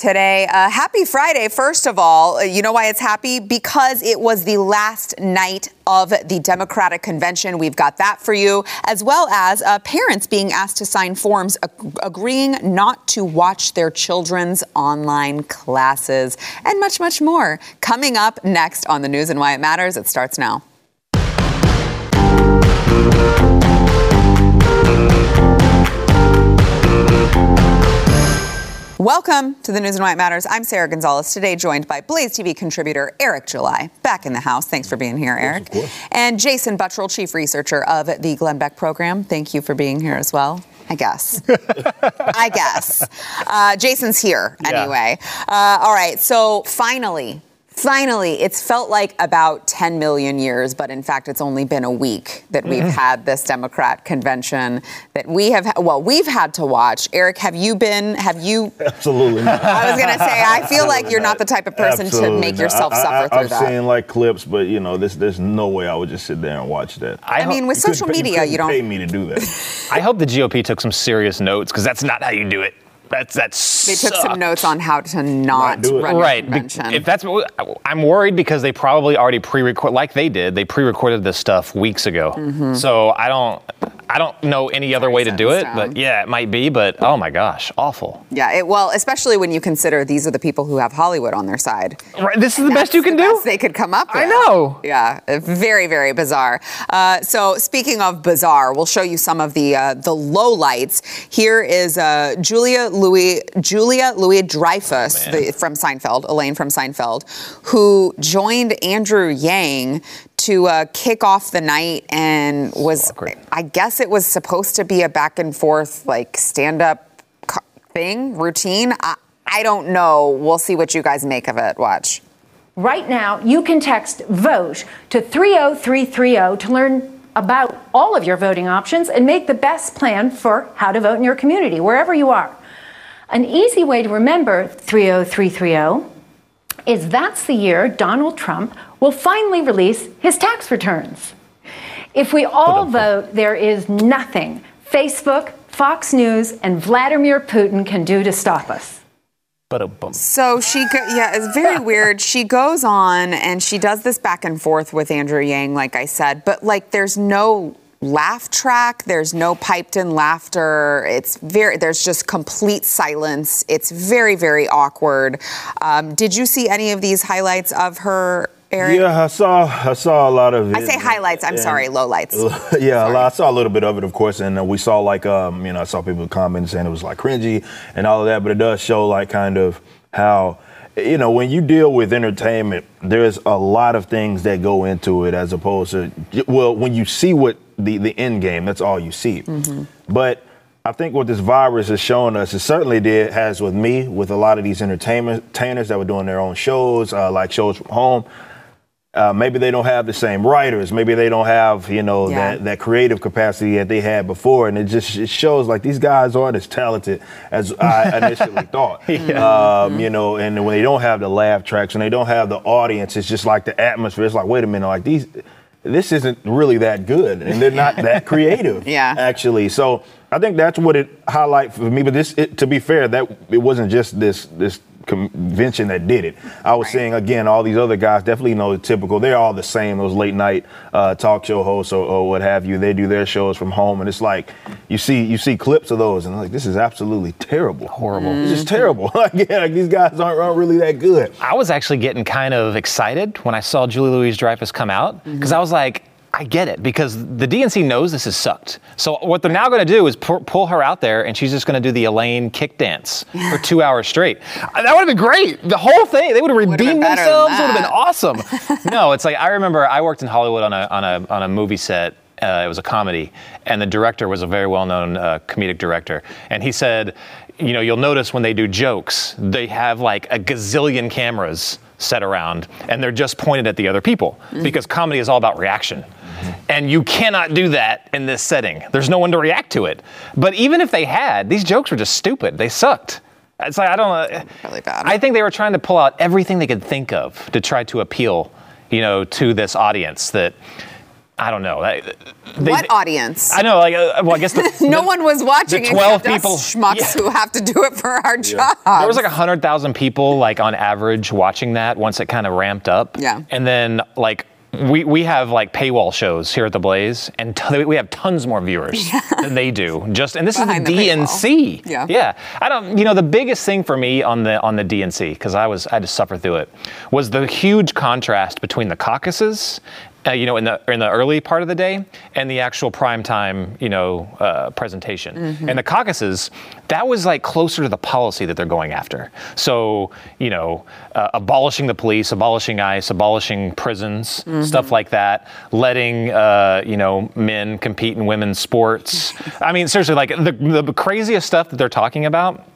today. Uh, happy Friday, first of all. Uh, you know why it's happy? Because it was the last night of the Democratic convention. We've got that for you, as well as uh, parents being asked to sign forms ag- agreeing not to watch their children's online classes, and much, much more. Coming up next on the news and why it matters, it starts now. Welcome to the News and Why It Matters. I'm Sara Gonzales, today joined by Blaze TV contributor Eric July, back in the house. Thanks for being here, Eric. and Jason Buttrill, chief researcher of the Glenn Beck program. Thank you for being here as well. I guess. I guess. Uh, Jason's here anyway. Uh, all right, so finally, Finally, it's felt like about 10 million years, but in fact, it's only been a week that we've Mm-hmm. had this Democrat convention that we have, well, we've had to watch. Eric, have you been, have you, Absolutely not. I was going to say, I feel like you're not the type of person to make not. yourself I, suffer I, through I've that. seen like clips, but you know, this, there's no way I would just sit there and watch that. I mean, with social pay- media, couldn't you don't. pay me to do that. I hope the GOP took some serious notes because that's not how you do it. That's that's They took some notes on how to not do it. run a Right. be- convention. If that's what I'm worried because they probably already pre-record like they did. They pre-recorded this stuff weeks ago. Mm-hmm. So I don't I don't know any other way to do it. setting But yeah, it might be. But oh my gosh, awful. yeah, it, well, especially when you consider these are the people who have Hollywood on their side. Right. This is the best you can the do. best they could come up with. I know. Yeah, uh, very, very bizarre. Uh, so, speaking of bizarre, we'll show you some of the uh, the lowlights. Here is uh, Julia Louis Julia Louis Dreyfus the, from Seinfeld, Elaine from Seinfeld, who joined Andrew Yang to uh, kick off the night and was, awkward. I guess, it was supposed to be a back and forth like stand up thing routine. I, I don't know. We'll see what you guys make of it. Watch. Right now, you can text VOTE to 30330 to learn about all of your voting options and make the best plan for how to vote in your community, wherever you are. An easy way to remember 30330 is that's the year Donald Trump will finally release his tax returns. If we all vote, there is nothing Facebook, Fox News, and Vladimir Putin can do to stop us. But a bump. So she, go- yeah, it's very weird. She goes on and she does this back and forth with Andrew Yang, like I said, but like there's no laugh track, there's no piped in laughter. It's very, there's just complete silence. It's very, very awkward. Um, did you see any of these highlights of her, Eric? yeah, I saw I saw a lot of it. I say highlights. I'm And- sorry, lowlights. yeah, lot- I saw a little bit of it, of course, and we saw like um, you know, I saw people commenting saying it was like cringy and all of that, but it does show like kind of how you know when you deal with entertainment, there's a lot of things that go into it as opposed to well, when you see what the the end game, that's all you see. But I think what this virus has shown us, it certainly did has with me, with a lot of these entertainers that were doing their own shows, uh, like shows from home uh, maybe they don't have the same writers. Maybe they don't have, you know, Yeah. that, that creative capacity that they had before. And it just it shows like these guys aren't as talented as I initially thought. Um, You know, and when they don't have the laugh tracks, and they don't have the audience, it's just like the atmosphere. It's like, wait a minute, like these, this isn't really that good. And they're not that creative, Yeah. actually. So I think that's what it highlight for me. But this, it, to be fair, that it wasn't just this, this, convention that did it. I was saying again, all these other guys definitely know the typical. They're all the same. Those late night uh, talk show hosts or, or what have you. They do their shows from home, and it's like you see you see clips of those, and like this is absolutely terrible, horrible. This is terrible. like, yeah, like these guys aren't, aren't really that good. I was actually getting kind of excited when I saw Julie Louise Dreyfus come out because I was like, I get it because the DNC knows this has sucked. So what they're now going to do is pu- pull her out there and she's just going to do the Elaine kick dance for two hours straight. That would have been great. The whole thing, they would have redeemed themselves. It would have been awesome. no, it's like I remember I worked in Hollywood on a on a on a movie set. Uh, it was a comedy, and the director was a very well-known uh, comedic director. And he said, you know, you'll notice when they do jokes, they have like a gazillion cameras set around, and they're just pointed at the other people because comedy is all about reaction. And you cannot do that in this setting. There's no one to react to it. But even if they had, these jokes were just stupid. They sucked. It's like I don't know. Really bad. I think they were trying to pull out everything they could think of to try to appeal, you know, to this audience that I don't know. They, they, what audience? I know. Like, uh, well, I guess the, no the, one was watching. The Twelve people, schmucks yeah. who have to do it for our yeah. job. There was like hundred thousand people, like on average, watching that once it kind of ramped up. Yeah. And then like we, we have like paywall shows here at the Blaze, and t- we have tons more viewers yeah. than they do. Just and this Behind is the, the DNC. Yeah, yeah. I don't. You know, the biggest thing for me on the on the DNC because I was I had to suffer through it was the huge contrast between the caucuses uh, you know, in the in the early part of the day, and the actual prime time, you know, uh, presentation. Mm-hmm. And the caucuses, that was like closer to the policy that they're going after. So, you know, uh, abolishing the police, abolishing ICE, abolishing prisons, mm-hmm. stuff like that, letting uh, you know men compete in women's sports. I mean, seriously, like the the craziest stuff that they're talking about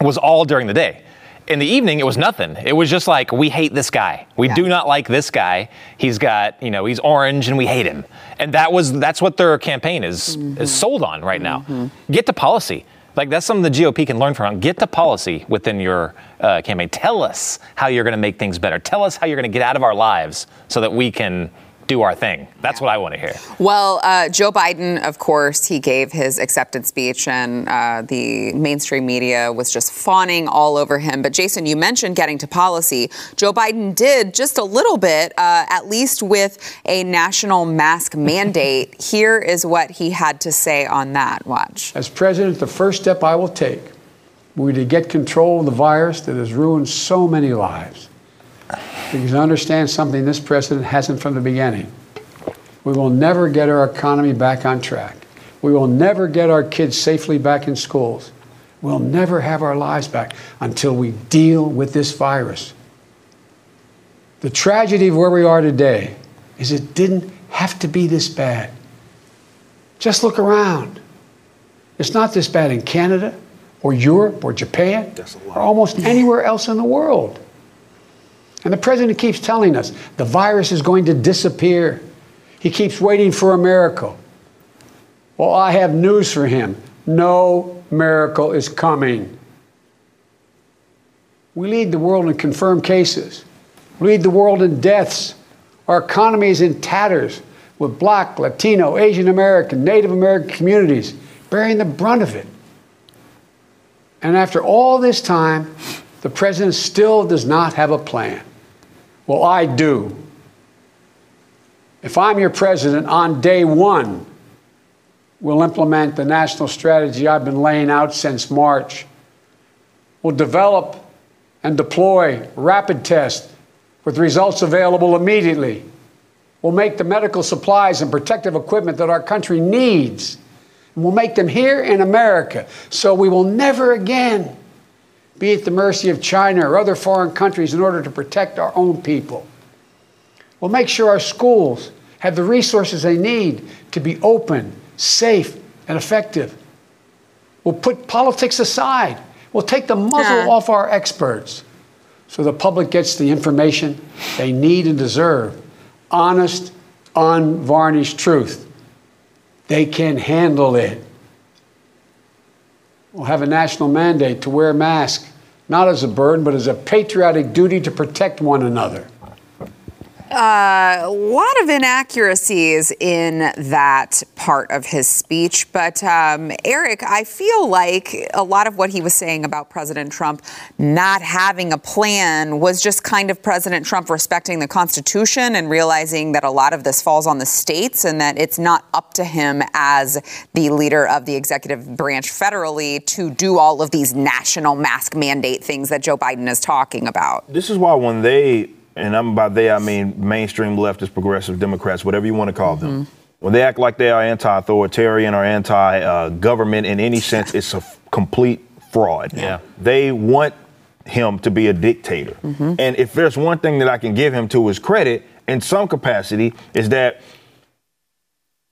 was all during the day in the evening, it was nothing. It was just like, we hate this guy. We yeah. do not like this guy. He's got, you know, he's orange and we hate him. And that was, that's what their campaign is, mm-hmm. is sold on right now. Mm-hmm. Get to policy. Like that's something the GOP can learn from. Get to policy within your uh, campaign. Tell us how you're going to make things better. Tell us how you're going to get out of our lives so that we can do our thing. That's yeah. what I want to hear. Well, uh, Joe Biden, of course, he gave his acceptance speech, and uh, the mainstream media was just fawning all over him. But Jason, you mentioned getting to policy. Joe Biden did just a little bit, uh, at least with a national mask mandate. Here is what he had to say on that. Watch. As president, the first step I will take will be to get control of the virus that has ruined so many lives because understand something this president hasn't from the beginning. We will never get our economy back on track. We will never get our kids safely back in schools. We'll never have our lives back until we deal with this virus. The tragedy of where we are today is it didn't have to be this bad. Just look around. It's not this bad in Canada or Europe or Japan or almost anywhere else in the world. And the president keeps telling us the virus is going to disappear. He keeps waiting for a miracle. Well, I have news for him no miracle is coming. We lead the world in confirmed cases, we lead the world in deaths. Our economy is in tatters with black, Latino, Asian American, Native American communities bearing the brunt of it. And after all this time, the president still does not have a plan. Well, I do. If I'm your president on day one, we'll implement the national strategy I've been laying out since March. We'll develop and deploy rapid tests with results available immediately. We'll make the medical supplies and protective equipment that our country needs. And we'll make them here in America so we will never again be at the mercy of China or other foreign countries in order to protect our own people. We'll make sure our schools have the resources they need to be open, safe, and effective. We'll put politics aside. We'll take the muzzle yeah. off our experts so the public gets the information they need and deserve honest, unvarnished truth. They can handle it will have a national mandate to wear a mask, not as a burden, but as a patriotic duty to protect one another. Uh, a lot of inaccuracies in that part of his speech. But um, Eric, I feel like a lot of what he was saying about President Trump not having a plan was just kind of President Trump respecting the Constitution and realizing that a lot of this falls on the states and that it's not up to him as the leader of the executive branch federally to do all of these national mask mandate things that Joe Biden is talking about. This is why when they and I'm by they I mean mainstream leftist, progressive Democrats, whatever you want to call them. Mm-hmm. When they act like they are anti-authoritarian or anti-government in any sense, it's a f- complete fraud. Yeah. They want him to be a dictator. Mm-hmm. And if there's one thing that I can give him to his credit in some capacity is that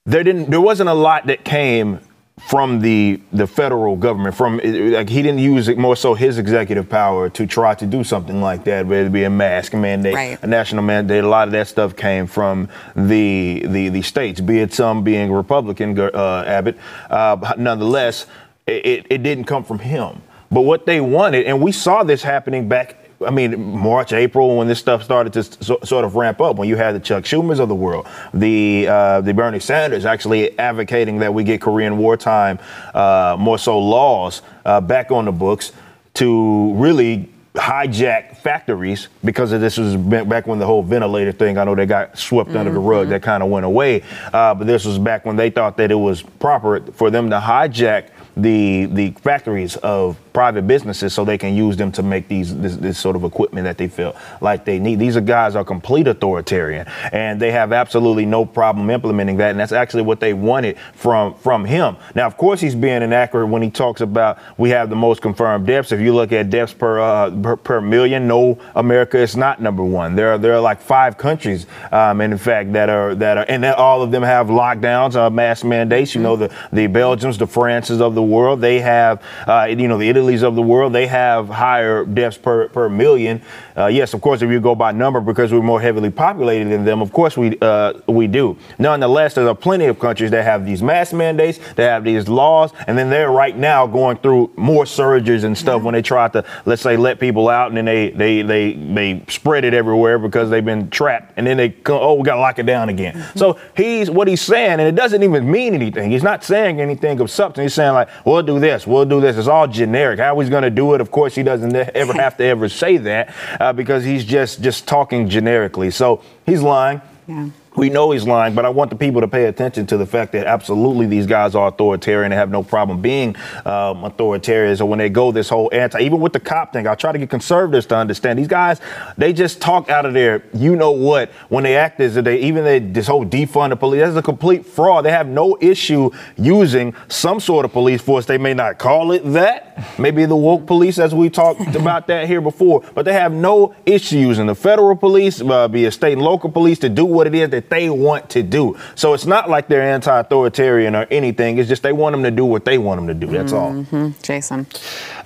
there didn't there wasn't a lot that came from the the federal government from like he didn't use it more so his executive power to try to do something like that whether it be a mask. Mandate right. a national mandate a lot of that stuff came from the the the states be it some being republican uh, abbott. Uh, nonetheless it, it didn't come from him. But what they wanted and we saw this happening back I mean, March, April, when this stuff started to so, sort of ramp up, when you had the Chuck Schumers of the world, the uh, the Bernie Sanders actually advocating that we get Korean wartime, uh, more so laws uh, back on the books to really hijack factories because of this was back when the whole ventilator thing. I know they got swept mm-hmm. under the rug. Mm-hmm. That kind of went away. Uh, but this was back when they thought that it was proper for them to hijack the the factories of private businesses so they can use them to make these this, this, sort of equipment that they feel like they need. These are guys are complete authoritarian, and they have absolutely no problem implementing that. And that's actually what they wanted from from him. Now, of course, he's being inaccurate when he talks about we have the most confirmed deaths. If you look at deaths per uh, per, per, million, no, America is not number one. There are there are like five countries, um, and in fact, that are that are and all of them have lockdowns, uh, mass mandates. You know, the the Belgians, the Frances of the world, they have uh, you know the Italy of the world, they have higher deaths per, per million. Uh, yes, of course, if you go by number because we're more heavily populated than them, of course we uh, we do. Nonetheless, there are plenty of countries that have these mask mandates, that have these laws, and then they're right now going through more surges and stuff when they try to, let's say, let people out, and then they they they they spread it everywhere because they've been trapped, and then they come, oh, we got to lock it down again. Mm-hmm. So he's what he's saying, and it doesn't even mean anything. He's not saying anything of substance. He's saying like, we'll do this, we'll do this. It's all generic. How he's going to do it? Of course, he doesn't ever have to ever say that uh, Uh, because he's just just talking generically. So he's lying. Yeah we know he's lying, but I want the people to pay attention to the fact that absolutely these guys are authoritarian and have no problem being um, authoritarian. So when they go this whole anti, even with the cop thing, I try to get conservatives to understand these guys. They just talk out of their, you know what, when they act as they even they this whole defund the police. That's a complete fraud. They have no issue using some sort of police force. They may not call it that, maybe the woke police, as we talked about that here before, but they have no issue using the federal police, uh, be it state and local police to do what it is that they want to do. So it's not like they're anti-authoritarian or anything. It's just they want them to do what they want them to do. That's mm-hmm. all. Jason.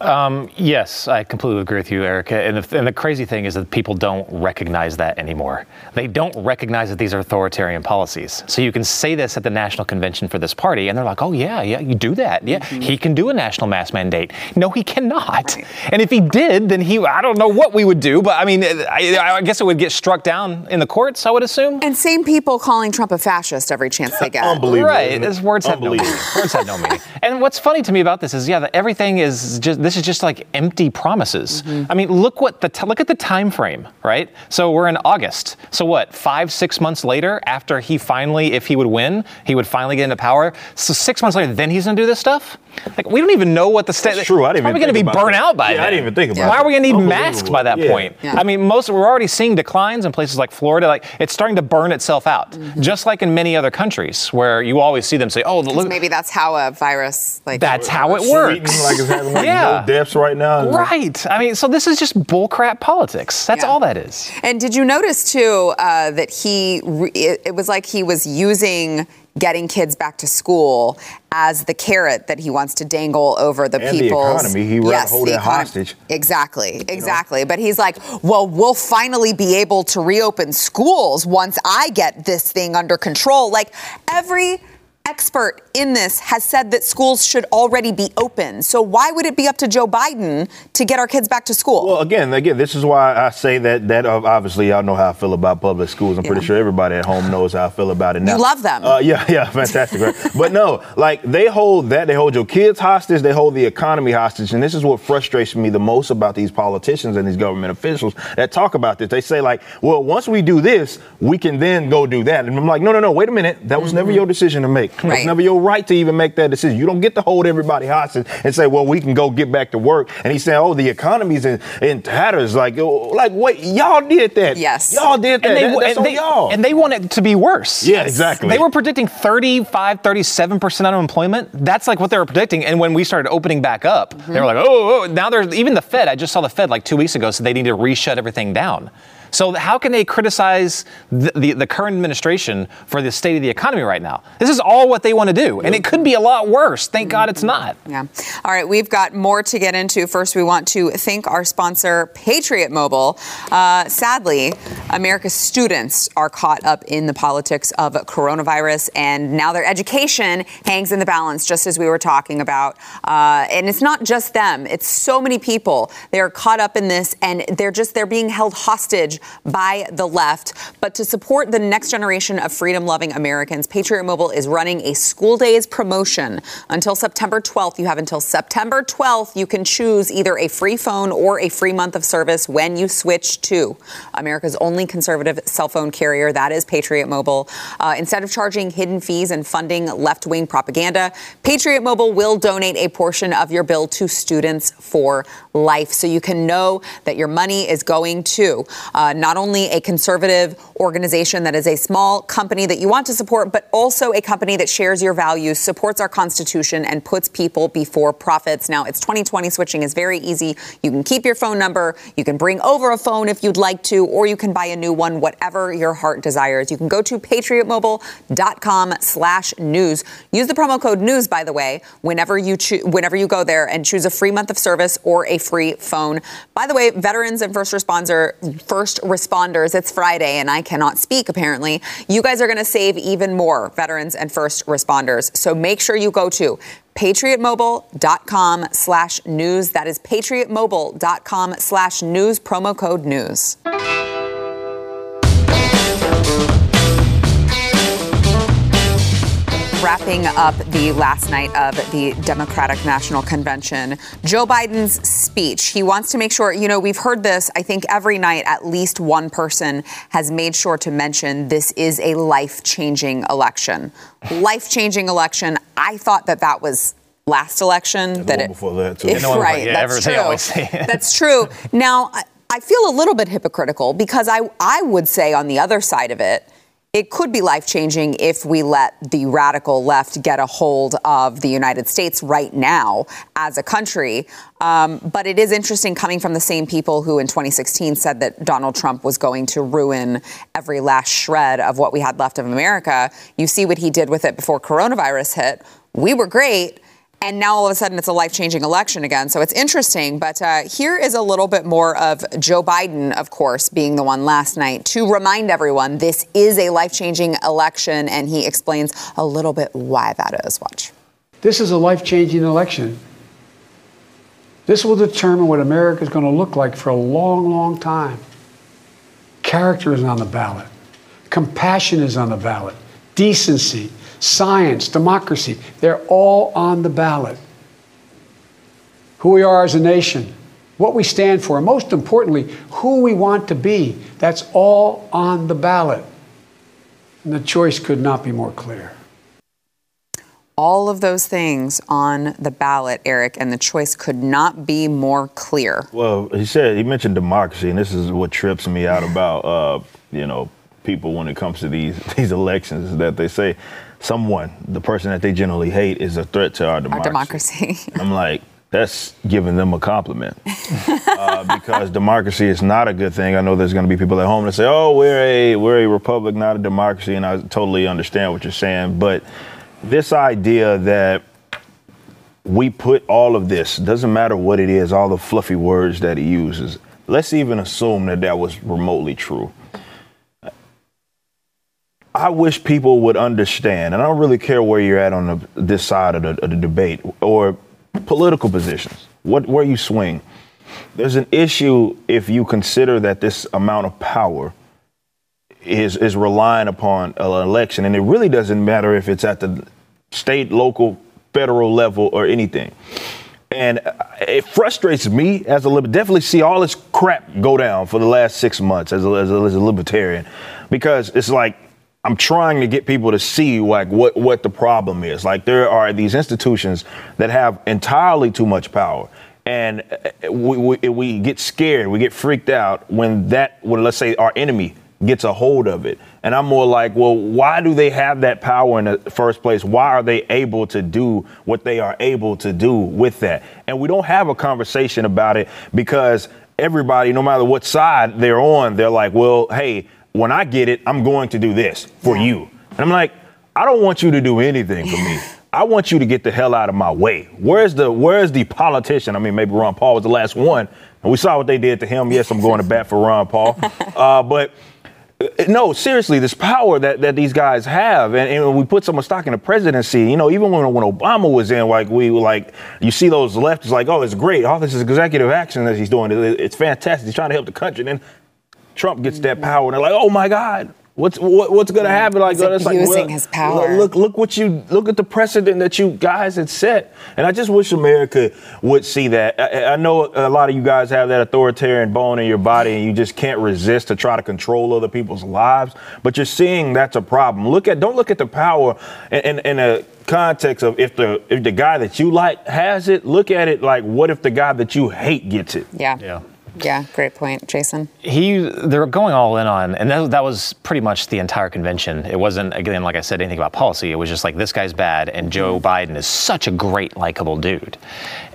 Um, yes, I completely agree with you, Erica. And the, and the, crazy thing is that people don't recognize that anymore. They don't recognize that these are authoritarian policies. So you can say this at the national convention for this party, and they're like, "Oh yeah, yeah, you do that. Yeah, mm-hmm. he can do a national mask mandate." No, he cannot. Right. And if he did, then he—I don't know what we would do, but I mean, I, I guess it would get struck down in the courts. I would assume. And same people calling Trump a fascist every chance they get. Unbelievable. Right. His words have no meaning. Words have no meaning. And what's funny to me about this is, yeah, that everything is just this is just like empty promises. Mm-hmm. I mean, look what the t- look at the time frame, right? So we're in August. So what? Five, six months later, after he finally, if he would win, he would finally get into power. So six months later, then he's going to do this stuff. Like we don't even know what the state. True, I didn't. Probably going to be burnt that. out by yeah, then. I didn't even think about. It. Why are we going to need masks by that yeah. point? Yeah. I mean, most we're already seeing declines in places like Florida. Like it's starting to burn itself out, mm-hmm. just like in many other countries where you always see them say, "Oh, look." Maybe that's how a virus like. That's how it works. Like it's having like yeah. no deaths right now. Right. I mean, so this is just bullcrap politics. That's all that is. And did you notice too uh, that he? Re- it, it was like he was using getting kids back to school as the carrot that he wants to dangle over the and people's the economy. He yes, hold it hostage. Exactly, exactly. You know? But he's like, well, we'll finally be able to reopen schools once I get this thing under control. Like every expert in this has said that schools should already be open. So why would it be up to Joe Biden to get our kids back to school? Well, again, again, this is why I say that. That obviously, y'all know how I feel about public schools. I'm yeah. pretty sure everybody at home knows how I feel about it. Now, you love them. Uh, yeah, yeah, fantastic. right? But no, like they hold that. They hold your kids hostage. They hold the economy hostage. And this is what frustrates me the most about these politicians and these government officials that talk about this. They say like, well, once we do this, we can then go do that. And I'm like, no, no, no. Wait a minute. That was mm-hmm. never your decision to make. Right. Never your right to even make that decision. You don't get to hold everybody hostage and say, well, we can go get back to work. And he's saying, oh, the economy's in, in tatters. Like, oh, like, wait, y'all did that. Yes. Y'all did that. And they, that, that's and they, y'all. And they want it to be worse. Yeah, exactly. They were predicting 35, 37% unemployment. That's like what they were predicting. And when we started opening back up, mm-hmm. they were like, oh, oh, now there's even the Fed. I just saw the Fed like two weeks ago, so they need to reshut everything down. So how can they criticize the, the, the, current administration for the state of the economy right now? This is all what they want to do, and it could be a lot worse. Thank God it's not. Yeah. All right, we've got more to get into. First, we want to thank our sponsor, Patriot Mobile. Uh, sadly, America's students are caught up in the politics of coronavirus, and now their education hangs in the balance, just as we were talking about. Uh, and it's not just them; it's so many people. They are caught up in this, and they're just they're being held hostage by the left. But to support the next generation of freedom-loving Americans, Patriot Mobile is running a school days promotion until September 12th. You have until September 12th. You can choose either a free phone or a free month of service when you switch to America's only conservative cell phone carrier. That is Patriot Mobile. Uh, instead of charging hidden fees and funding left wing propaganda, Patriot Mobile will donate a portion of your bill to Students for Life so you can know that your money is going to uh, Uh, not only a conservative organization that is a small company that you want to support, but also a company that shares your values, supports our Constitution, and puts people before profits. Now, it's 2020. Switching is very easy. You can keep your phone number, you can bring over a phone if you'd like to, or you can buy a new one, whatever your heart desires. You can go to patriotmobile.com slash news. Use the promo code news, by the way, whenever you cho- whenever you go there and choose a free month of service or a free phone. By the way, veterans and first responder first responders, it's Friday and I cannot speak apparently. You guys are going to save even more veterans and first responders. So make sure you go to patriotmobile.com slash news. That is patriotmobile.com slash news, promo code news. Wrapping up the last night of the Democratic National Convention, Joe Biden's speech. He wants to make sure, you know, we've heard this, I think every night at least one person has made sure to mention this is a life changing election. life changing election. I thought that that was last election. that it, before that, too. If, right, yeah, that's true. that's true. Now, I feel a little bit hypocritical because I, I would say on the other side of it, it could be life changing if we let the radical left get a hold of the United States right now as a country. Um, but it is interesting coming from the same people who in 2016 said that Donald Trump was going to ruin every last shred of what we had left of America. You see what he did with it before coronavirus hit. We were great. And now all of a sudden it's a life changing election again. So it's interesting. But uh, here is a little bit more of Joe Biden, of course, being the one last night to remind everyone this is a life changing election. And he explains a little bit why that is. Watch. This is a life changing election. This will determine what America is going to look like for a long, long time. Character is on the ballot, compassion is on the ballot, decency, science, democracy, they're all on the ballot. Who we are as a nation, what we stand for, and most importantly, who we want to be, that's all on the ballot. And the choice could not be more clear. All of those things on the ballot, Eric, and the choice could not be more clear. Well, he said, he mentioned democracy, and this is what trips me out about, uh, you know, people when it comes to these, these elections, that they say, someone, the person that they generally hate, is a threat to our democracy. Our democracy. I'm like, that's giving them a compliment uh, because democracy is not a good thing. I know there's going to be people at home that say, "Oh, we're a we're a republic, not a democracy," and I totally understand what you're saying. But this idea that we put all of this doesn't matter what it is, all the fluffy words that he uses. Let's even assume that that was remotely true. I wish people would understand, and I don't really care where you're at on the, this side of the, of the debate or political positions, what where you swing. There's an issue if you consider that this amount of power is is relying upon an election, and it really doesn't matter if it's at the state, local, federal level, or anything. And it frustrates me as a libertarian. Definitely see all this crap go down for the last six months as a, as a, as a libertarian, because it's like I'm trying to get people to see like what what the problem is. Like there are these institutions that have entirely too much power, and uh, we, we, we get scared, we get freaked out when that when let's say our enemy gets a hold of it. And I'm more like, well, why do they have that power in the first place? Why are they able to do what they are able to do with that? And we don't have a conversation about it because everybody, no matter what side they're on, they're like, well, hey when I get it, I'm going to do this for you. And I'm like, I don't want you to do anything for me. I want you to get the hell out of my way. Where's the Where's the politician? I mean, maybe Ron Paul was the last one, and we saw what they did to him. Yes, I'm going to bat for Ron Paul, uh, but no, seriously, this power that, that these guys have, and, and we put so much stock in the presidency. You know, even when when Obama was in, like we were like, you see those leftists like, oh, it's great, all this is executive action that he's doing, it's fantastic. He's trying to help the country. And then Trump gets that power, and they're like, oh my God, What's what, what's going to happen? Like, He's oh, it's like, abusing well, his power. Look, look what you look at the precedent that you guys had set, and I just wish America would see that. I, I know a lot of you guys have that authoritarian bone in your body, and you just can't resist to try to control other people's lives. But you're seeing that's a problem. Look at don't look at the power in, in, in a context of if the if the guy that you like has it. Look at it like what if the guy that you hate gets it? Yeah. Yeah. Yeah, great point, Jason. he they're going all in on and that, that was pretty much the entire convention. It wasn't again like i said anything about policy. It was just like this guy's bad and joe mm-hmm. biden is such a great likable dude.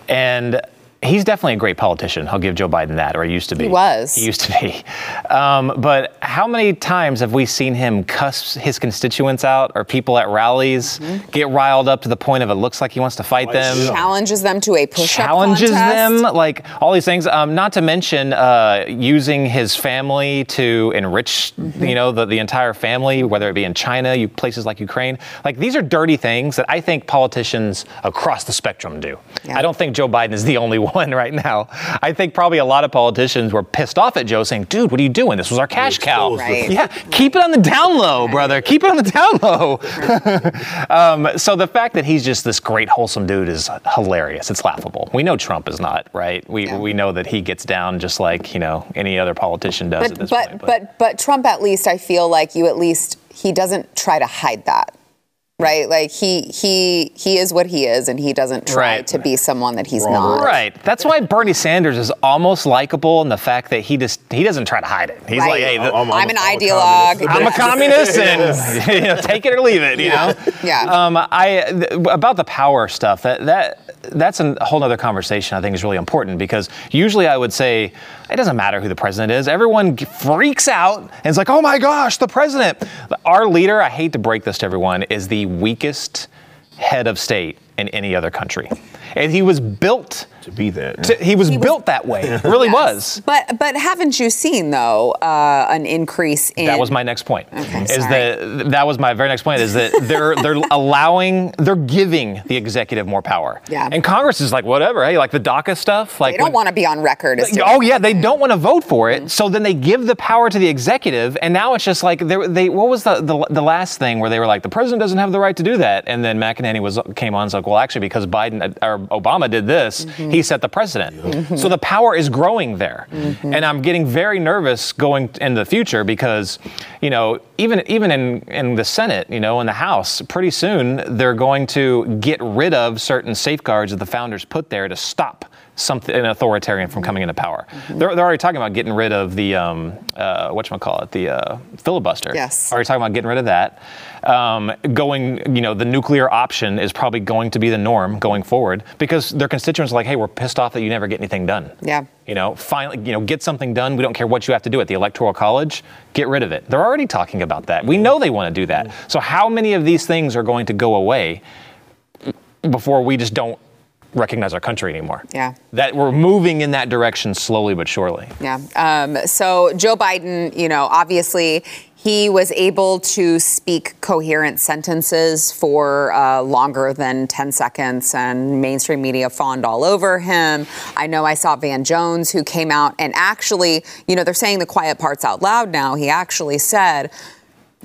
And he's definitely a great politician i'll give joe biden that or he used to be He was. he used to be um, but how many times have we seen him cuss his constituents out or people at rallies Mm-hmm. get riled up to the point of it looks like he wants to fight them Challenges them to a push-up challenges contest. them like all these things um, not to mention uh, using his family to enrich Mm-hmm. you know the, the entire family whether it be in china you places like ukraine like these are dirty things that i think politicians across the spectrum do Yeah. i don't think joe biden is the only one right now i think probably a lot of politicians were pissed off at joe saying dude what are you doing this was our cash cow Right. yeah keep it on the down low brother keep it on the down low um, so the fact that he's just this great wholesome dude is hilarious. It's laughable. We know Trump is not right. We Yeah. we know that he gets down just like you know any other politician does at But this but, point. but but Trump at least I feel like you at least he doesn't try to hide that. Right? Like he he he is what he is and he doesn't try Right. to be someone that he's Wrong. not. Right. That's why Bernie Sanders is almost likable in the fact that he just he doesn't try to hide it. He's Right. like, hey, the- I'm, I'm a- an I'm ideologue. communist. I'm a communist and you know, take it or leave it, you know? Yeah. Um, I th- about the power stuff, that that that's a whole other conversation I think is really important because usually I would say it doesn't matter who the president is. Everyone freaks out and is like, oh my gosh, the president. Our leader, I hate to break this to everyone, is the weakest head of state in any other country. And he was built To be that. to, he was He was- built that way. It really Yes. was. But but haven't you seen though uh, an increase in That was my next point. Okay, is sorry. that that was my very next point? Is that they're they're allowing they're giving the executive more power. Yeah. And Congress is like whatever. Hey, like the DACA stuff. Like they don't want to be on record as Oh yeah, they don't want to vote for Mm-hmm. it. So then they give the power to the executive, and now it's just like they, they what was the, the the last thing where they were like the president doesn't have the right to do that, and then McEnany was came on and was like, well, actually because Biden uh, or Obama did this, Mm-hmm. He set the precedent. So the power is growing there, Mm-hmm. and I'm getting very nervous going into the future because, you know, even even in in the Senate, you know, in the House, pretty soon they're going to get rid of certain safeguards that the founders put there to stop something an authoritarian from coming into power. They're, they're already talking about getting rid of the um, uh, what call it the uh, filibuster. Yes. already talking about getting rid of that. Um, going, you know, the nuclear option is probably going to be the norm going forward because their constituents are like, hey, we're pissed off that you never get anything done. Yeah. You know, finally, you know, get something done. We don't care what you have to do at the electoral college. Get rid of it. They're already talking about that. We know they want to do that. So how many of these things are going to go away before we just don't recognize our country anymore? Yeah. That we're moving in that direction slowly but surely. Yeah. Um, so Joe Biden, you know, obviously he was able to speak coherent sentences for uh, longer than 10 seconds, and mainstream media fawned all over him. I know I saw Van Jones, who came out and actually, you know, they're saying the quiet parts out loud now. He actually said,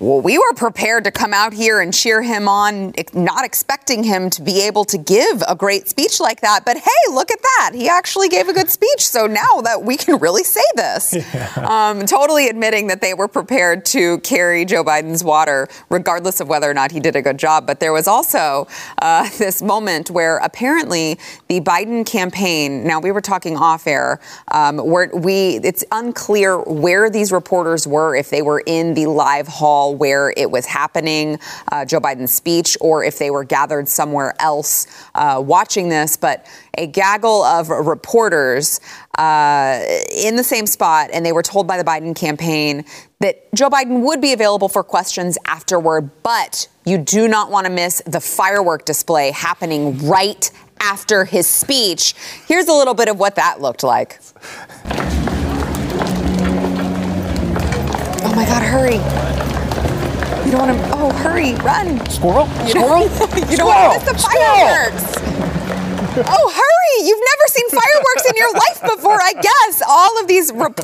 well, we were prepared to come out here and cheer him on, not expecting him to be able to give a great speech like that. But hey, look at that. He actually gave a good speech. So now that we can really say this, um, totally admitting that they were prepared to carry Joe Biden's water, regardless of whether or not he did a good job. But there was also uh, this moment where apparently the Biden campaign, now we were talking off air, um, where we, it's unclear where these reporters were, if they were in the live hall where it was happening, uh, Joe Biden's speech, or if they were gathered somewhere else uh, watching this. But a gaggle of reporters uh, in the same spot, and they were told by the Biden campaign that Joe Biden would be available for questions afterward, but you do not want to miss the firework display happening right after his speech. Here's a little bit of what that looked like. Oh my God, hurry. You don't want to. Oh, hurry, run. Squirrel? You Squirrel? You don't want to miss the fireworks. Oh, hurry! You've never seen fireworks in your life before, I guess. All of these rep-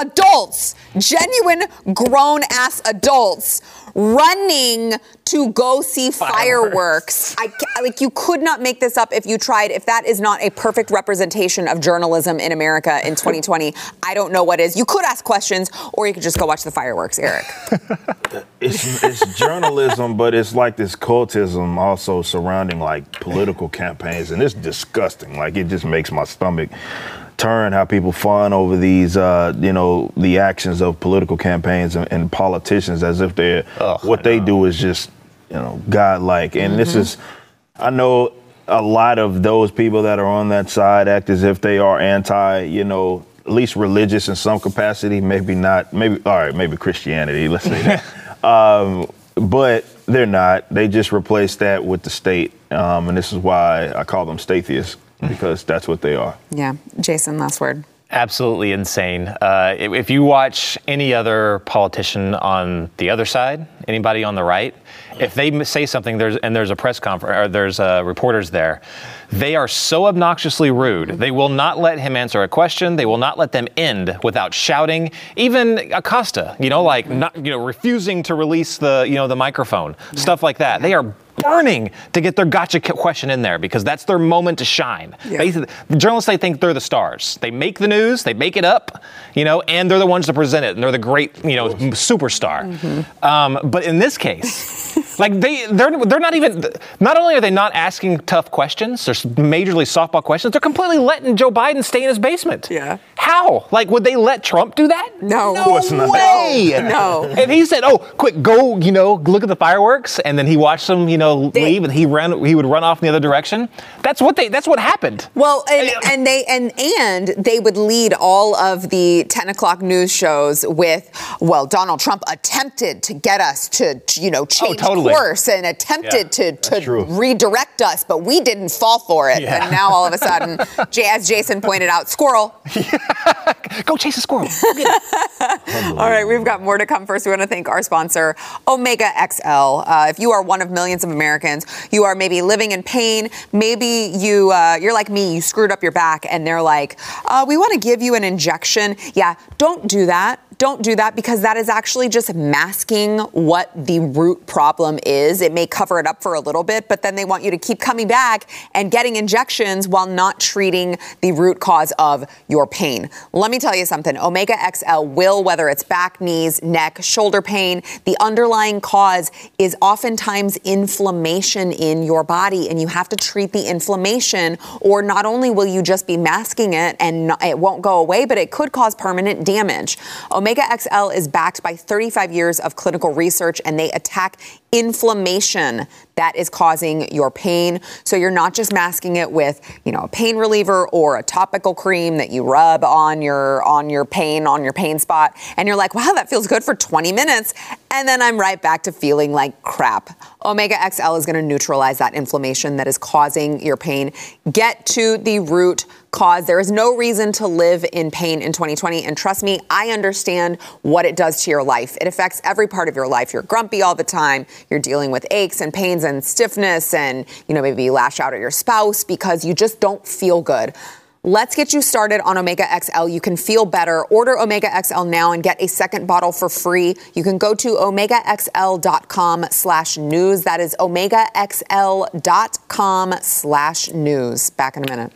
adults, genuine grown ass adults, running to go see fireworks. I like you could not make this up if you tried. If that is not a perfect representation of journalism in America in 2020, I don't know what is. You could ask questions, or you could just go watch the fireworks, Eric. it's, it's journalism, but it's like this cultism also surrounding like political campaigns, and it's disgusting. Like it just makes my stomach turn how people fawn over these, uh, you know, the actions of political campaigns and, and politicians as if they're Ugh, what they do is just, you know, godlike. And this is, I know a lot of those people that are on that side act as if they are anti, you know, at least religious in some capacity. Maybe not. Maybe all right. Maybe Christianity. Let's say that. um, but they're not. They just replaced that with the state, um, and this is why I call them statists because that's what they are. Yeah, Jason, last word. Absolutely insane. Uh, if, if you watch any other politician on the other side, anybody on the right, if they say something there's and there's a press conference or there's uh, reporters there, they are so obnoxiously rude. They will not let him answer a question. They will not let them end without shouting. Even Acosta, you know, like not, you know, refusing to release the you know the microphone, stuff like that. They are burning to get their gotcha question in there because that's their moment to shine. Yeah. Basically, the journalists they think they're the stars. They make the news, they make it up, you know, and they're the ones to present it, and they're the great, you know, superstar. Um, but in this case, like they they're they're not even. Not only are they not asking tough questions, they're majorly softball questions. They're completely letting Joe Biden stay in his basement. Yeah. How? Like, would they let Trump do that? No. no Of course not. way. No. And he said, "Oh, quick, go, you know, look at the fireworks," and then he watched them, you know, leave, and he ran. He would run off in the other direction. That's what they. That's what happened. Well, and, and they and and they would lead all of the 10 o'clock news shows with, well, Donald Trump attempted to get us to, you know, oh, change Oh, totally. Course and attempted to, to redirect us, but we didn't fall for it. Yeah. And now all of a sudden, as Jason pointed out, squirrel. Go chase a squirrel. All right, we've got more to come. First, we want to thank our sponsor, Omega XL. Uh, if you are one of millions of Americans, you are maybe living in pain. Maybe you uh, you're like me. You screwed up your back, and they're like, uh, "We want to give you an injection." Yeah, don't do that. Don't do that because that is actually just masking what the root problem is. It may cover it up for a little bit, but then they want you to keep coming back and getting injections while not treating the root cause of your pain. Let me tell you something Omega XL will, whether it's back, knees, neck, shoulder pain, the underlying cause is oftentimes inflammation in your body, and you have to treat the inflammation, or not only will you just be masking it and it won't go away, but it could cause permanent damage. Omega XL is backed by 35 years of clinical research, and they attack inflammation that is causing your pain. So you're not just masking it with, you know, a pain reliever or a topical cream that you rub on your on your pain on your pain spot and you're like, "Wow, that feels good for 20 minutes." And then I'm right back to feeling like crap. Omega XL is going to neutralize that inflammation that is causing your pain. Get to the root cause. There is no reason to live in pain in 2020. And trust me, I understand what it does to your life. It affects every part of your life. You're grumpy all the time. You're dealing with aches and pains and stiffness, and you know maybe you lash out at your spouse because you just don't feel good. Let's get you started on Omega XL. You can feel better. Order Omega XL now and get a second bottle for free. You can go to omegaxl.com slash news. That is omegaxl.com slash news. Back in a minute.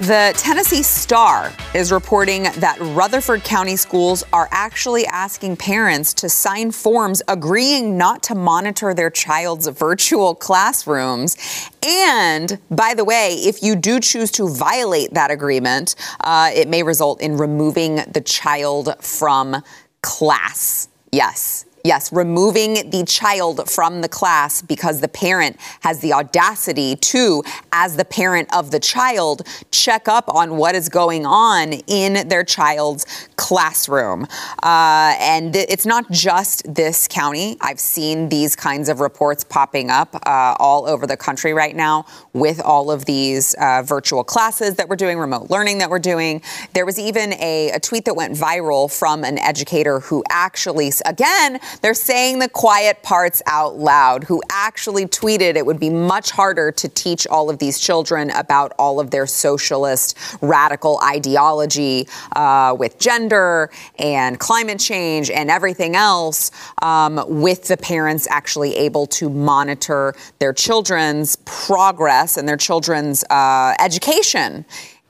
The Tennessee Star is reporting that Rutherford County schools are actually asking parents to sign forms agreeing not to monitor their child's virtual classrooms. And by the way, if you do choose to violate that agreement, uh, it may result in removing the child from class. Yes. Yes, removing the child from the class because the parent has the audacity to, as the parent of the child, check up on what is going on in their child's classroom. Uh, and it's not just this county. I've seen these kinds of reports popping up uh, all over the country right now with all of these uh, virtual classes that we're doing, remote learning that we're doing. There was even a, a tweet that went viral from an educator who actually, again, they're saying the quiet parts out loud, who actually tweeted it would be much harder to teach all of these children about all of their socialist radical ideology uh, with gender and climate change and everything else um, with the parents actually able to monitor their children's progress and their children's uh, education.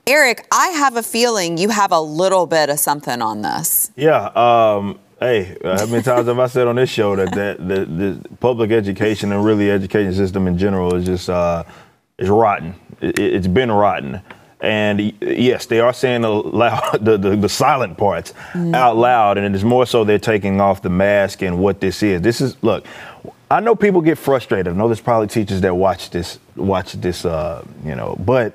Eric, I have a feeling you have a little bit of something on this. Yeah. Um, Hey, uh, how many times have I said on this show that, that the, the public education and really education system in general is just uh, is rotten. It, has been rotten, and yes, they are saying the loud, the, the, the silent parts mm. out loud, and it is more so they're taking off the mask and what this is. This is look. I know people get frustrated. I know there's probably teachers that watch this watch this, uh, you know, but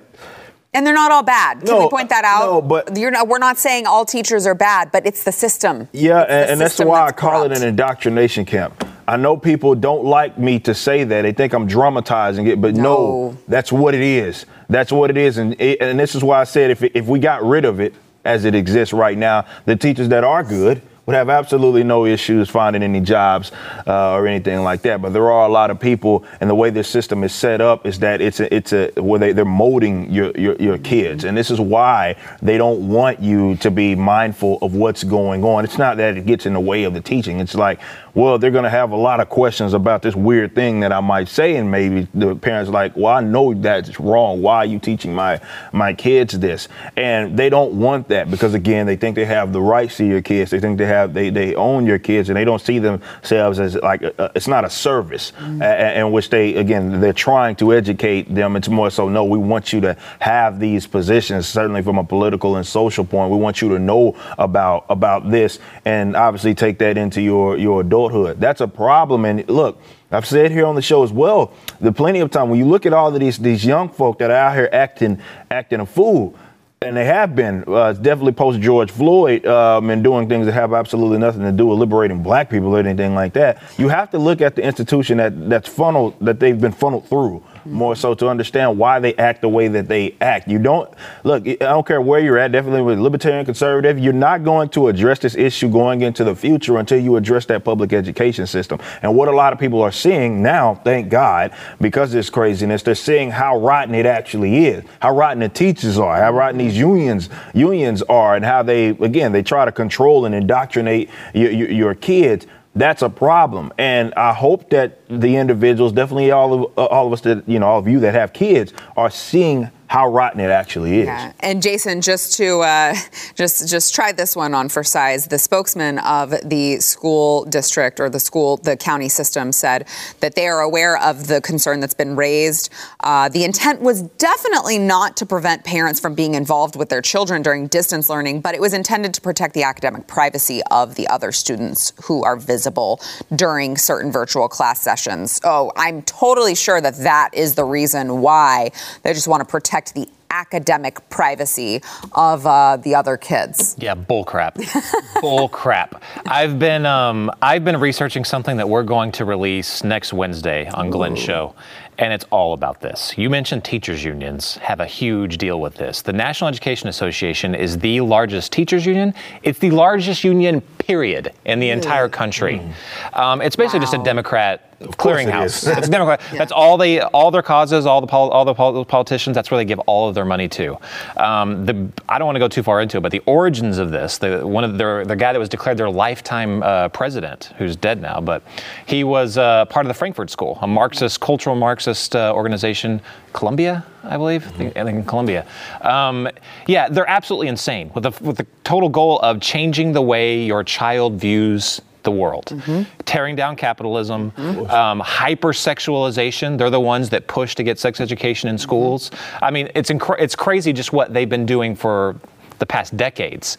and they're not all bad. Can no, we point uh, that out? No, but not, we're not saying all teachers are bad, but it's the system. Yeah, and, and that's why I call corrupt. it an indoctrination camp. I know people don't like me to say that. They think I'm dramatizing it, but no, no that's what it is. That's what it is. And, and this is why I said if, if we got rid of it as it exists right now, the teachers that are good, would have absolutely no issues finding any jobs uh, or anything like that. But there are a lot of people, and the way this system is set up is that it's a, it's a where they, they're molding your, your, your kids, and this is why they don't want you to be mindful of what's going on. It's not that it gets in the way of the teaching. It's like well, they're going to have a lot of questions about this weird thing that I might say, and maybe the parents like, well, I know that's wrong. Why are you teaching my my kids this? And they don't want that because again, they think they have the rights to your kids. They think they have they they own your kids, and they don't see themselves as like a, a, it's not a service mm-hmm. in which they again they're trying to educate them. It's more so no, we want you to have these positions. Certainly from a political and social point, we want you to know about about this, and obviously take that into your your adulthood. That's a problem. And look, I've said here on the show as well, the plenty of time when you look at all of these these young folk that are out here acting acting a fool, and they have been uh, definitely post George Floyd um, and doing things that have absolutely nothing to do with liberating black people or anything like that. You have to look at the institution that that's funneled that they've been funneled through more so to understand why they act the way that they act. You don't look, I don't care where you're at, definitely with libertarian conservative, you're not going to address this issue going into the future until you address that public education system. And what a lot of people are seeing now, thank God, because this craziness, they're seeing how rotten it actually is, how rotten the teachers are, how rotten these unions unions are, and how they again they try to control and indoctrinate your, your, your kids that's a problem. And I hope that the individuals, definitely all of uh, all of us that you know, all of you that have kids, are seeing how rotten it actually is. Yeah. And Jason, just to uh, just just try this one on for size, the spokesman of the school district or the school the county system said that they are aware of the concern that's been raised. Uh, the intent was definitely not to prevent parents from being involved with their children during distance learning, but it was intended to protect the academic privacy of the other students who are visible during certain virtual class sessions. Oh, I'm totally sure that that is the reason why they just want to protect protect the academic privacy of uh, the other kids. Yeah, bull crap. bull crap. I've been um, I've been researching something that we're going to release next Wednesday on Glenn's show, and it's all about this. You mentioned teachers unions have a huge deal with this. The National Education Association is the largest teachers union. It's the largest union, period, in the entire country. Mm. Um, it's basically wow. just a Democrat clearinghouse. It it's Democrat. yeah. That's all they, all their causes, all the pol- all the pol- politicians. That's where they give all of their money to. Um, the, I don't want to go too far into it, but the origins of this, the one of their, the guy that was declared their lifetime uh, president, who's dead now, but he was uh, part of the Frankfurt School, a Marxist, cultural Marxist uh, organization, Columbia, I believe. Mm-hmm. I, think, I think in Columbia. Um, yeah, they're absolutely insane with the, with the total goal of changing the way your child views the world. Mm-hmm. Tearing down capitalism, mm-hmm. um, hypersexualization. They're the ones that push to get sex education in schools. Mm-hmm. I mean, it's inc- it's crazy just what they've been doing for the past decades.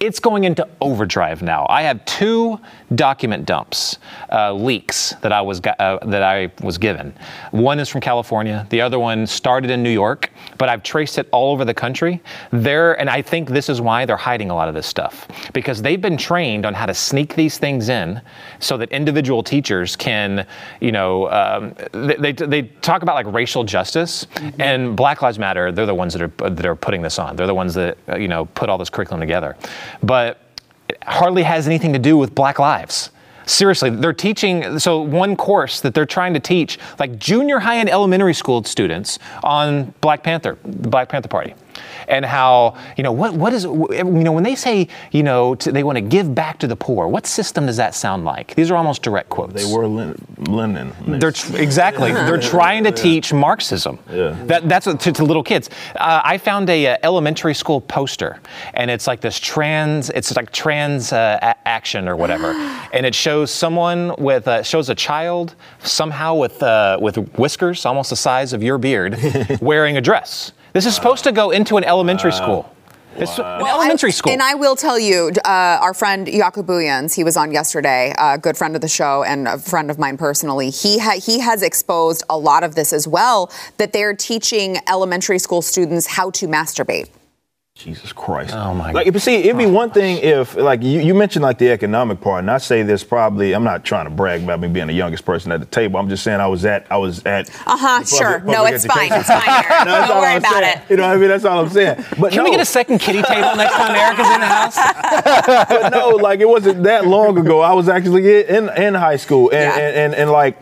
it's going into overdrive now. I have two document dumps, uh, leaks that I was uh, that I was given. One is from California. The other one started in New York, but I've traced it all over the country. There, and I think this is why they're hiding a lot of this stuff because they've been trained on how to sneak these things in, so that individual teachers can, you know, um, they, they, they talk about like racial justice mm-hmm. and Black Lives Matter. They're the ones that are that are putting this on. They're the ones that you know put all this curriculum together but hardly has anything to do with black lives. Seriously, they're teaching, so one course that they're trying to teach, like junior high and elementary school students on Black Panther, the Black Panther Party and how you know what what is you know when they say you know to, they want to give back to the poor. What system does that sound like? These are almost direct quotes. They were Lenin. They're tr- exactly. They're trying to teach Marxism. Yeah. That, that's to, to, little kids. Uh, I found a, a, uh, elementary school poster, and it's like this trans. It's like trans uh, a- action or whatever, and it shows someone with uh, shows a child somehow with uh, with whiskers almost the size of your beard, wearing a dress. This is supposed to go into an elementary school. It's wow. an elementary school. And I will tell you, uh, our friend Jaco Booyens, he was on yesterday, a good friend of the show and a friend of mine personally. He ha- he has exposed a lot of this as well. That they're teaching elementary school students how to masturbate. Jesus Christ. Oh my god. Like, if you see, it'd be one thing if, like, you, you mentioned like the economic part, and I say this probably. I'm not trying to brag about me being the youngest person at the table. I'm just saying I was at, I was at. Uh huh. Sure. Public no, it's fine. It's fine. no, Don't worry about saying. it. You know what I mean? That's all I'm saying. But can no. we get a second kitty table next time Erica's in the house? but no, like it wasn't that long ago. I was actually in in high school, and yeah. and, and, and like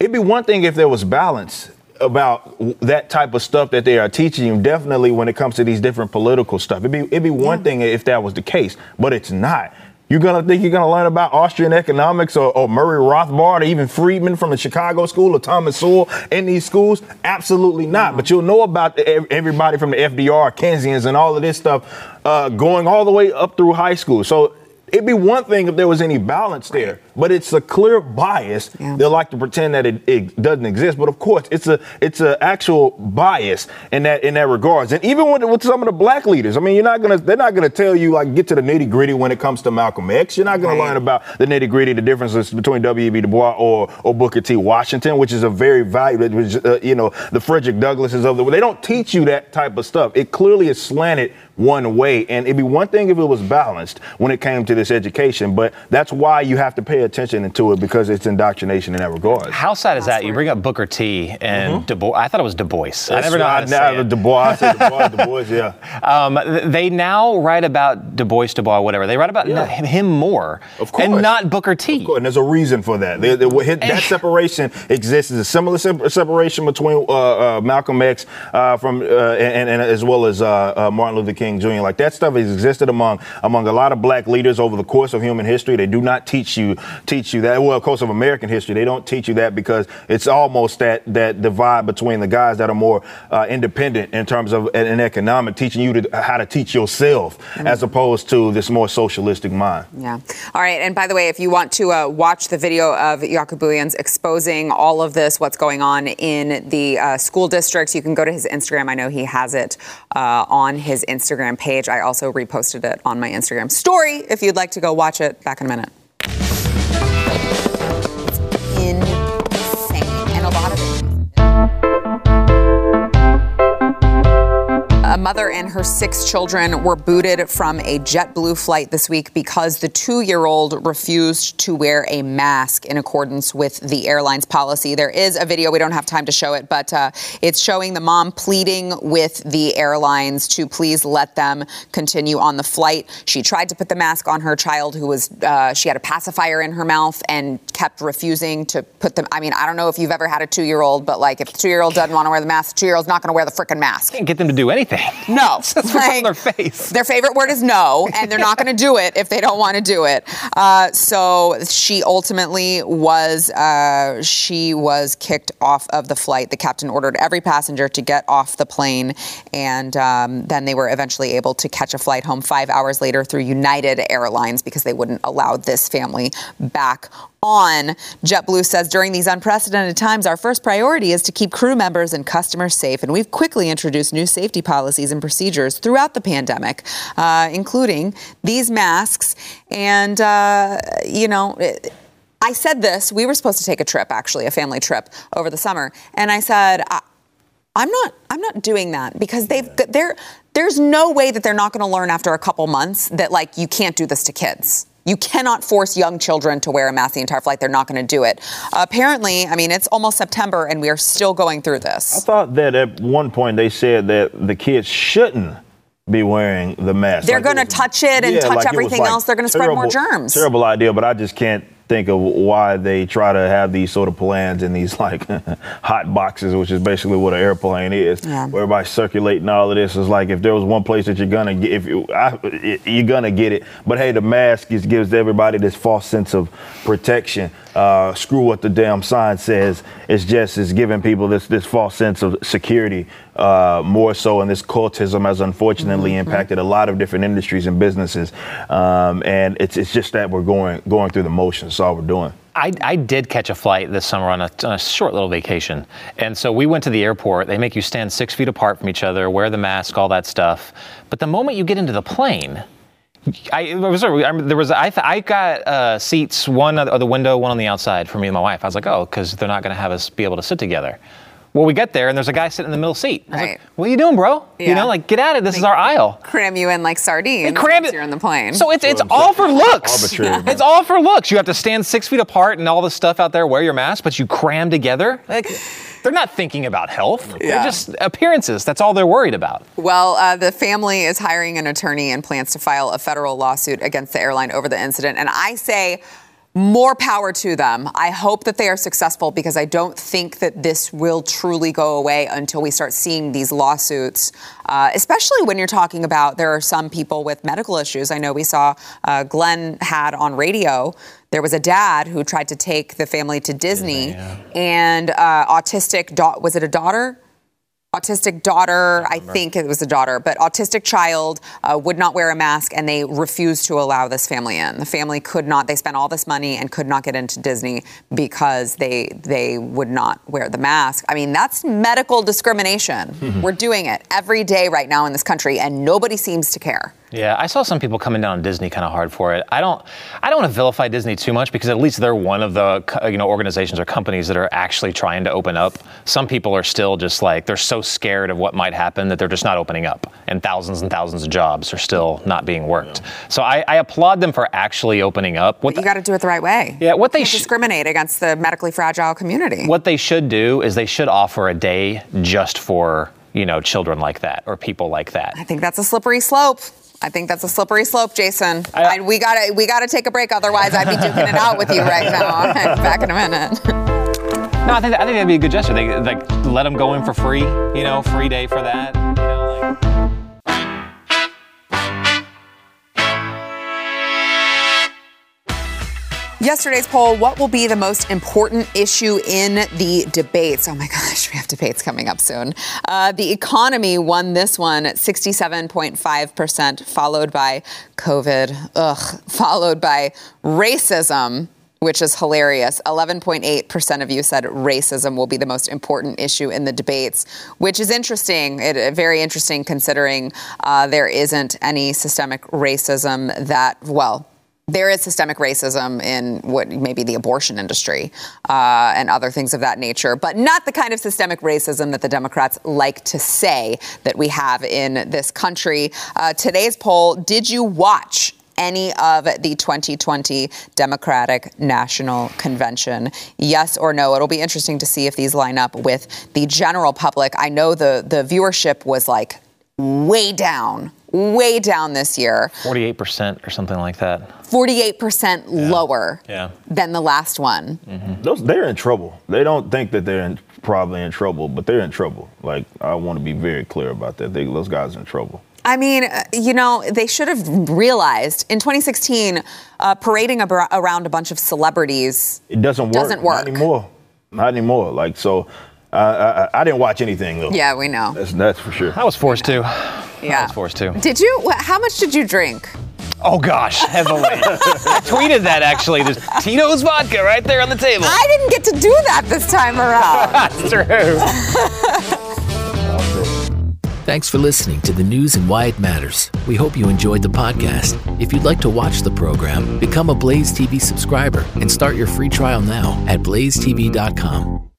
it'd be one thing if there was balance about that type of stuff that they are teaching you. Definitely when it comes to these different political stuff, it'd be it'd be one yeah. thing if that was the case, but it's not. You're gonna think you're gonna learn about Austrian economics or, or, Murray Rothbard or even Friedman from the Chicago School or Thomas Sowell in these schools? Absolutely not. But you'll know about the, everybody from the FDR, Keynesians, and all of this stuff uh, going all the way up through high school. So it'd be one thing if there was any balance there, but it's a clear bias. Yeah. They like to pretend that it, it, doesn't exist, but of course it's a it's an actual bias in that in that regards. And even with, with some of the black leaders, I mean, you're not gonna they're not gonna tell you like get to the nitty gritty when it comes to Malcolm X. You're not gonna right. learn about the nitty gritty, the differences between W.E.B. Du Bois or or Booker T. Washington, which is a very valuable, uh, you know, the Frederick Douglasses of the. World. They don't teach you that type of stuff. It clearly is slanted one way. And it'd be one thing if it was balanced when it came to this education, but that's why you have to pay attention to it because it's indoctrination in that regard. How sad is that? You bring up Booker T and mm-hmm. Du Bois. I thought it was Du Bois. That's I never know how to say it. Du Bois, Du Bois, Du Bois, yeah. Um, they now write about Du Bois, Du Bois, whatever. They write about yeah. him more, of course, and not Booker T. And there's a reason for that. They, they, that separation exists. There's a similar separation between uh, uh, Malcolm X uh, from uh, and, and, as well as uh, uh, Martin Luther King Jr. Like that stuff has existed among among a lot of black leaders over the course of human history. They do not teach you teach you that. Well, of course, of American history, they don't teach you that because it's almost that that divide between the guys that are more uh, independent in terms of an economic, teaching you to, how to teach yourself mm-hmm. as opposed to this more socialistic mind. Yeah. All right. And by the way, if you want to uh, watch the video of Booyens exposing all of this, what's going on in the uh, school districts, you can go to his Instagram. I know he has it uh, on his Instagram page. I also reposted it on my Instagram story if you'd like to go watch it. Back in a minute. Mother and her six children were booted from a JetBlue flight this week because the two year old refused to wear a mask in accordance with the airline's policy. There is a video, we don't have time to show it, but uh, it's showing the mom pleading with the airlines to please let them continue on the flight. She tried to put the mask on her child who was, uh, she had a pacifier in her mouth and kept refusing to put them. I mean, I don't know if you've ever had a two year old, but like if the two year old doesn't want to wear the mask, the two year old's not going to wear the freaking mask. Can't get them to do anything. No. Like, on their face. Their favorite word is no, and they're not going to do it if they don't want to do it. Uh, so she ultimately was uh, she was kicked off of the flight. The captain ordered every passenger to get off the plane, and um, then they were eventually able to catch a flight home five hours later through United Airlines because they wouldn't allow this family back on. JetBlue says during these unprecedented times, our first priority is to keep crew members and customers safe. And we've quickly introduced new safety policies and procedures throughout the pandemic, uh, including these masks. And, uh, you know, it, I said this. We were supposed to take a trip, actually, a family trip over the summer. And I said, I, I'm not. I'm not doing that because they've. They're. There's no way that they're not going to learn after a couple months that like you can't do this to kids. You cannot force young children to wear a mask the entire flight. They're not going to do it. Uh, apparently, I mean, it's almost September and we are still going through this. I thought that at one point they said that the kids shouldn't be wearing the mask. They're like going to touch it and yeah, touch like everything like else. They're going to spread more germs. Terrible idea, but I just can't think of why they try to have these sort of plans in these like hot boxes, which is basically what an airplane is. Yeah. Where everybody's circulating all of this. It's like if there was one place that you're gonna get, if you, I, you're gonna get it. But hey, the mask is, gives everybody this false sense of protection. Uh, screw what the damn sign says. It's just it's giving people this this false sense of security uh, more so, and this cultism has unfortunately mm-hmm. impacted a lot of different industries and businesses. Um, and it's it's just that we're going going through the motions. All we're doing. I, I, did catch a flight this summer on a, on a, short little vacation. And so we went to the airport. They make you stand six feet apart from each other, wear the mask, all that stuff. But the moment you get into the plane, I, was, there was I, I got uh, seats one on the window, one on the outside for me and my wife. I was like, oh, because they're not going to have us be able to sit together. Well, we get there and there's a guy sitting in the middle seat. right. Like, what are you doing, bro? Yeah. You know, like get at it. This they is our aisle. Cram you in like sardines. cram it. You're in the plane. So it's it's all for looks. Yeah. It's all for looks. You have to stand six feet apart and all the stuff out there. Wear your mask, but you cram together. Like, they're not thinking about health. Yeah. They're just appearances. That's all they're worried about. Well, uh, the family is hiring an attorney and plans to file a federal lawsuit against the airline over the incident. And I say more power to them. I hope that they are successful because I don't think that this will truly go away until we start seeing these lawsuits, uh, especially when you're talking about there are some people with medical issues. I know we saw uh, Glenn had on radio. There was a dad who tried to take the family to Disney, yeah, yeah. and uh, autistic. Da- was it a daughter? Autistic daughter, I think it was a daughter, but autistic child uh, would not wear a mask and they refused to allow this family in. The family could not, they spent all this money and could not get into Disney because they they would not wear the mask. I mean, that's medical discrimination. Mm-hmm. We're doing it every day right now in this country and nobody seems to care. Yeah, I saw some people coming down on Disney kind of hard for it. I don't, I don't want to vilify Disney too much because at least they're one of the you know organizations or companies that are actually trying to open up. Some people are still just like they're so scared of what might happen that they're just not opening up, and thousands and thousands of jobs are still not being worked. Yeah. So I, I, applaud them for actually opening up. What but you got to do it the right way. Yeah, what they sh- discriminate against the medically fragile community. What they should do is they should offer a day just for you know children like that or people like that. I think that's a slippery slope. I think that's a slippery slope, Jason. I, I, we gotta we gotta take a break, otherwise I'd be duking it out with you right now. Back in a minute. No, I think I think that'd be a good gesture. They like let them go in for free. You know, free day for that. You know, like. Yesterday's poll What will be the most important issue in the debates? Oh my gosh, we have debates coming up soon. Uh, the economy won this one at 67.5%, followed by COVID, ugh, followed by racism. Which is hilarious. 11.8% of you said racism will be the most important issue in the debates, which is interesting. It, very interesting considering uh, there isn't any systemic racism that, well, there is systemic racism in what maybe the abortion industry uh, and other things of that nature, but not the kind of systemic racism that the Democrats like to say that we have in this country. Uh, today's poll Did you watch? Any of the 2020 Democratic National Convention? Yes or no? It'll be interesting to see if these line up with the general public. I know the, the viewership was like way down way down this year. 48% or something like that. 48% yeah. lower yeah. than the last one. Mm-hmm. Those, they're in trouble. They don't think that they're in, probably in trouble, but they're in trouble. Like, I want to be very clear about that. They, those guys are in trouble. I mean, uh, you know, they should have realized in 2016, uh, parading ab- around a bunch of celebrities. It doesn't work. Doesn't work. Not anymore. Not anymore. Like, so I, I, didn't watch anything though. Yeah, we know. That's, that's for sure. I was forced to. Yeah, I was forced to. Did you? How much did you drink? Oh gosh, heavily. I tweeted that actually. There's Tito's vodka right there on the table. I didn't get to do that this time around. That's true. Thanks for listening to the news and why it matters. We hope you enjoyed the podcast. If you'd like to watch the program, become a Blaze TV subscriber and start your free trial now at blazetv.com.